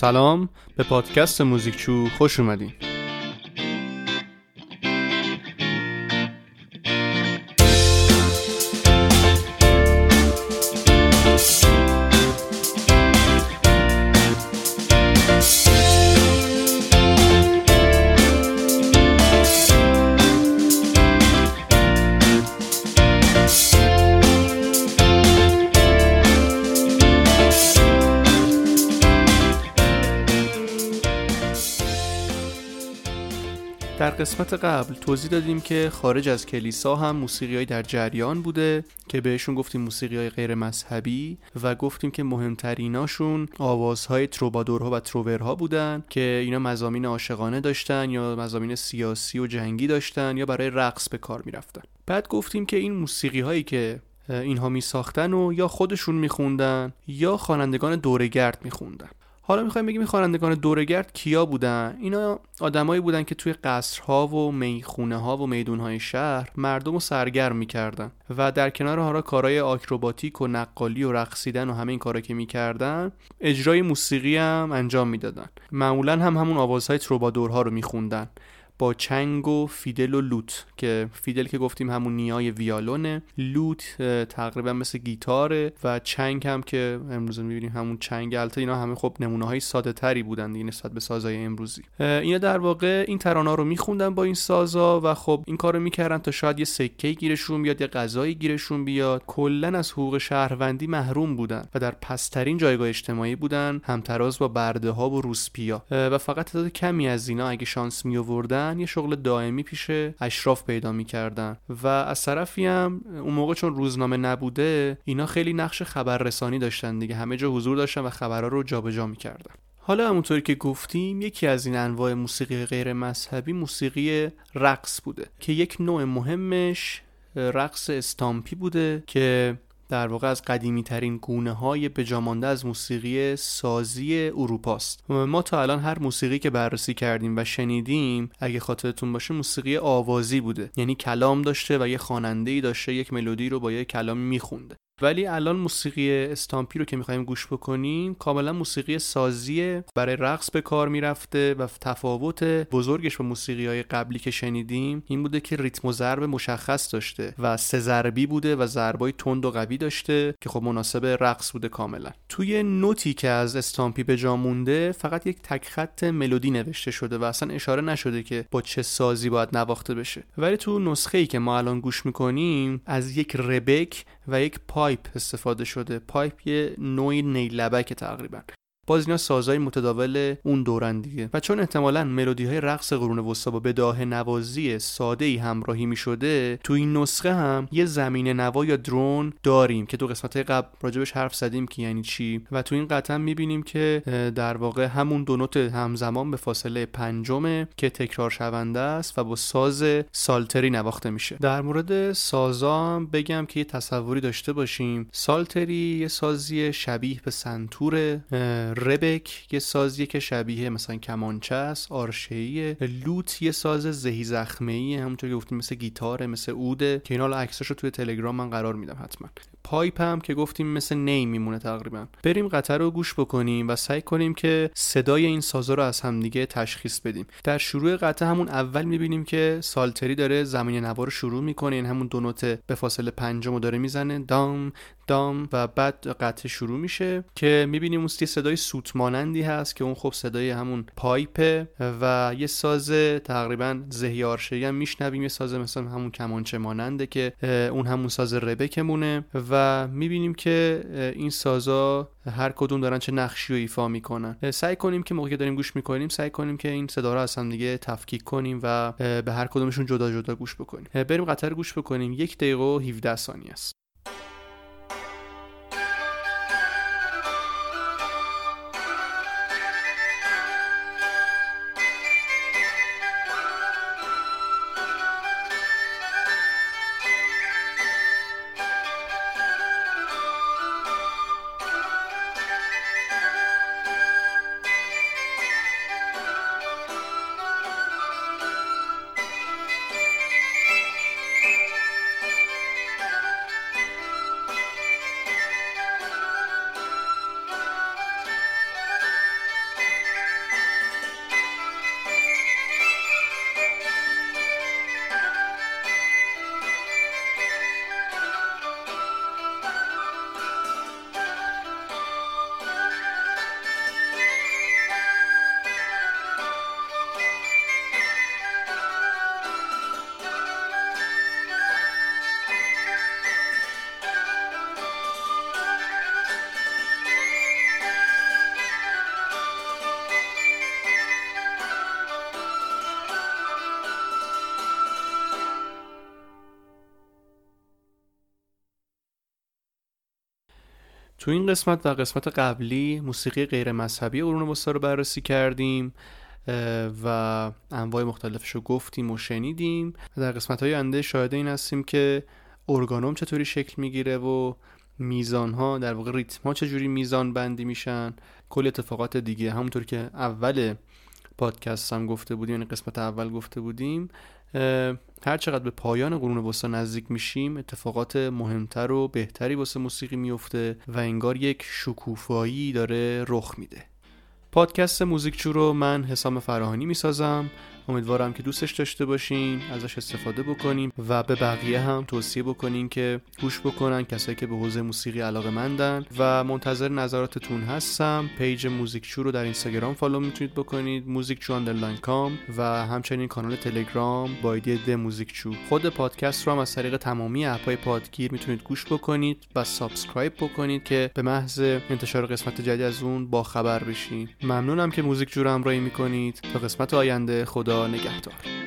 سلام. به پادکست موزیکچو خوش اومدین. در قسمت قبل توضیح دادیم که خارج از کلیسا هم موسیقی در جریان بوده که بهشون گفتیم موسیقی های غیر مذهبی و گفتیم که مهمتریناشون آوازهای تروبادورها و تروورها بودن که اینا مزامین عاشقانه داشتن یا مزامین سیاسی و جنگی داشتن یا برای رقص به کار می‌رفتن. بعد گفتیم که این موسیقی هایی که اینها می ساختن و یا خودشون میخوندن یا خوانندگان دورگرد میخوندن. حالا می‌خوایم بگیم خوانندگان دورگرد کیا بودن؟ اینا آدمایی بودن که توی قصرها و می‌خونه ها و میدونهای شهر مردم رو سرگرم می‌کردن و در کنار حالا کارهای آکروباتیک و نقالی و رقصیدن و همه این کارا که می‌کردن اجرای موسیقی هم انجام می‌دادن. معمولا هم همون آوازهای تروبادورها رو میخوندن. با چنگ و فیدل و لوت که فیدل که گفتیم همون نیای ویالونه. لوت تقریبا مثل گیتاره و چنگ هم که امروز می‌بینیم همون چنگ. البته اینا همه خب نمونه های ساده تری بودن دیگه نسبت به سازهای امروزی. اینا در واقع این ترانا رو میخوندن با این سازا و خب این کارو می‌کردن تا شاید یه سکه گیرشون بیاد یا غذایی گیرشون بیاد. کلا از حقوق شهروندی محروم بودن و در پسترین جایگاه اجتماعی بودن همتراز با برده ها و روسپیا. و فقط تعداد کمی از اینا اگه شانس می یه شغل دائمی پیش اشراف پیدا می‌کردن. و از طرفی هم اون موقع چون روزنامه نبوده اینا خیلی نقش خبررسانی داشتن دیگه. همه جا حضور داشتن و خبرها رو جابجا می‌کردن. حالا همونطوری که گفتیم یکی از این انواع موسیقی غیر مذهبی موسیقی رقص بوده که یک نوع مهمش رقص استامپی بوده که در واقع از قدیمی ترین گونه های بجامانده از موسیقی سازی اروپاست. ما تا الان هر موسیقی که بررسی کردیم و شنیدیم اگه خاطرتون باشه موسیقی آوازی بوده. یعنی کلام داشته و یه خواننده ای داشته یک ملودی رو با یه کلام میخونده ولی الان موسیقی استامپی رو که می‌خوایم گوش بکنیم کاملا موسیقی سازی برای رقص به کار می‌رفته و تفاوت بزرگش با موسیقی های قبلی که شنیدیم این بوده که ریتم و ضرب مشخص داشته و سه ضربی بوده و ضربای تند و قوی داشته که خب مناسب رقص بوده کاملا. توی نوتی که از استامپی به جا مونده فقط یک تک خط ملودی نوشته شده و اصلا اشاره نشده که با چه سازی باید نواخته بشه. ولی تو نسخه ای که ما الان گوش می‌کنیم از یک ربک و یک pipe استفاده شده. pipe یه نوعی نیلبک تقریبا. باز اینا سازهای متداول اون دورن دیگه. و چون احتمالا ملودی های رقص قرون وسطا با بداهه نوازی ساده ای همراهی می شده تو این نسخه هم یه زمین نوا یا drone داریم که تو قسمت قبل راجبش حرف زدیم که یعنی چی. و تو این قطعه می که در واقع همون دو نوت همزمان به فاصله پنجمه که تکرار شونده است و با ساز سالتری نواخته میشه. در مورد سازا بگم که یه تصوری داشته باشیم. سالتری یه سازی شبیه به سنتور ربک یه سازیه که شبیه مثلا کمانچه است آرشهیه لوت یه ساز زهی زخمه ای همونطور که گفتیم مثل گیتاره مثل اوده که اینا رو عکساشو توی تلگرام من قرار میدم حتما. پایپ هم که گفتیم مثل نی میمونه تقریبا. بریم قطعه رو گوش بکنیم و سعی کنیم که صدای این سازا رو از همدیگه تشخیص بدیم. در شروع قطعه همون اول می‌بینیم که سالتری داره زمین نوار رو شروع می‌کنه این همون دو نوت به فاصله پنجم داره می‌زنه دام دام و بعد قطعه شروع میشه که می‌بینیم اون صدای سوت مانندی هست که اون خب صدای همون پایپه و یه ساز تقریبا زهیارشهی هم میشنویم یه ساز مثلا همون کمانچه ماننده که اون همون ساز ربکمونه و می‌بینیم که این سازا هر کدوم دارن چه نقشی رو ایفا می‌کنن. سعی کنیم که موقعی داریم گوش می‌کنیم سعی کنیم که این صدا رو از دیگه تفکیک کنیم و به هر کدومشون جدا جدا گوش بکنیم. بریم قطر گوش بکنیم. یک دقیقه و 17 ثانیه است. تو این قسمت و قسمت قبلی موسیقی غیر مذهبی قرون وسطا رو بررسی کردیم و انواع مختلفش رو گفتیم و شنیدیم. در قسمت های انده شاهده این هستیم که ارگانوم چطوری شکل می‌گیره و میزان ها در واقع ریتم ها چجوری میزان بندی میشن. کل اتفاقات دیگه همونطور که اول پادکست هم گفته بودیم یعنی قسمت اول گفته بودیم. هر چقدر به پایان قرون وسطا نزدیک میشیم اتفاقات مهمتر و بهتری واسه موسیقی میفته و انگار یک شکوفایی داره رخ میده. پادکست موزیکچو رو من حسام فراهانی می‌سازم. امیدوارم که دوستش داشته باشین ازش استفاده بکنیم و به بقیه هم توصیه بکنین که گوش بکنن کسایی که به حوزه موسیقی علاقه مندن. و منتظر نظراتتون هستم. page موزیکچو رو در اینستاگرام follow می‌تونید بکنید. موزیکچو underline com و همچنین کانال تلگرام با ID the موزیکچو خود پادکست رو هم از طریق تمامی app های پادگیر می‌تونید گوش بکنید و subscribe بکنید که به محض انتشار قسمت جدید از اون با خبر بشین. ممنونم که موزیکچو رو همراهی می‌کنید. تا قسمت آینده نگهدار.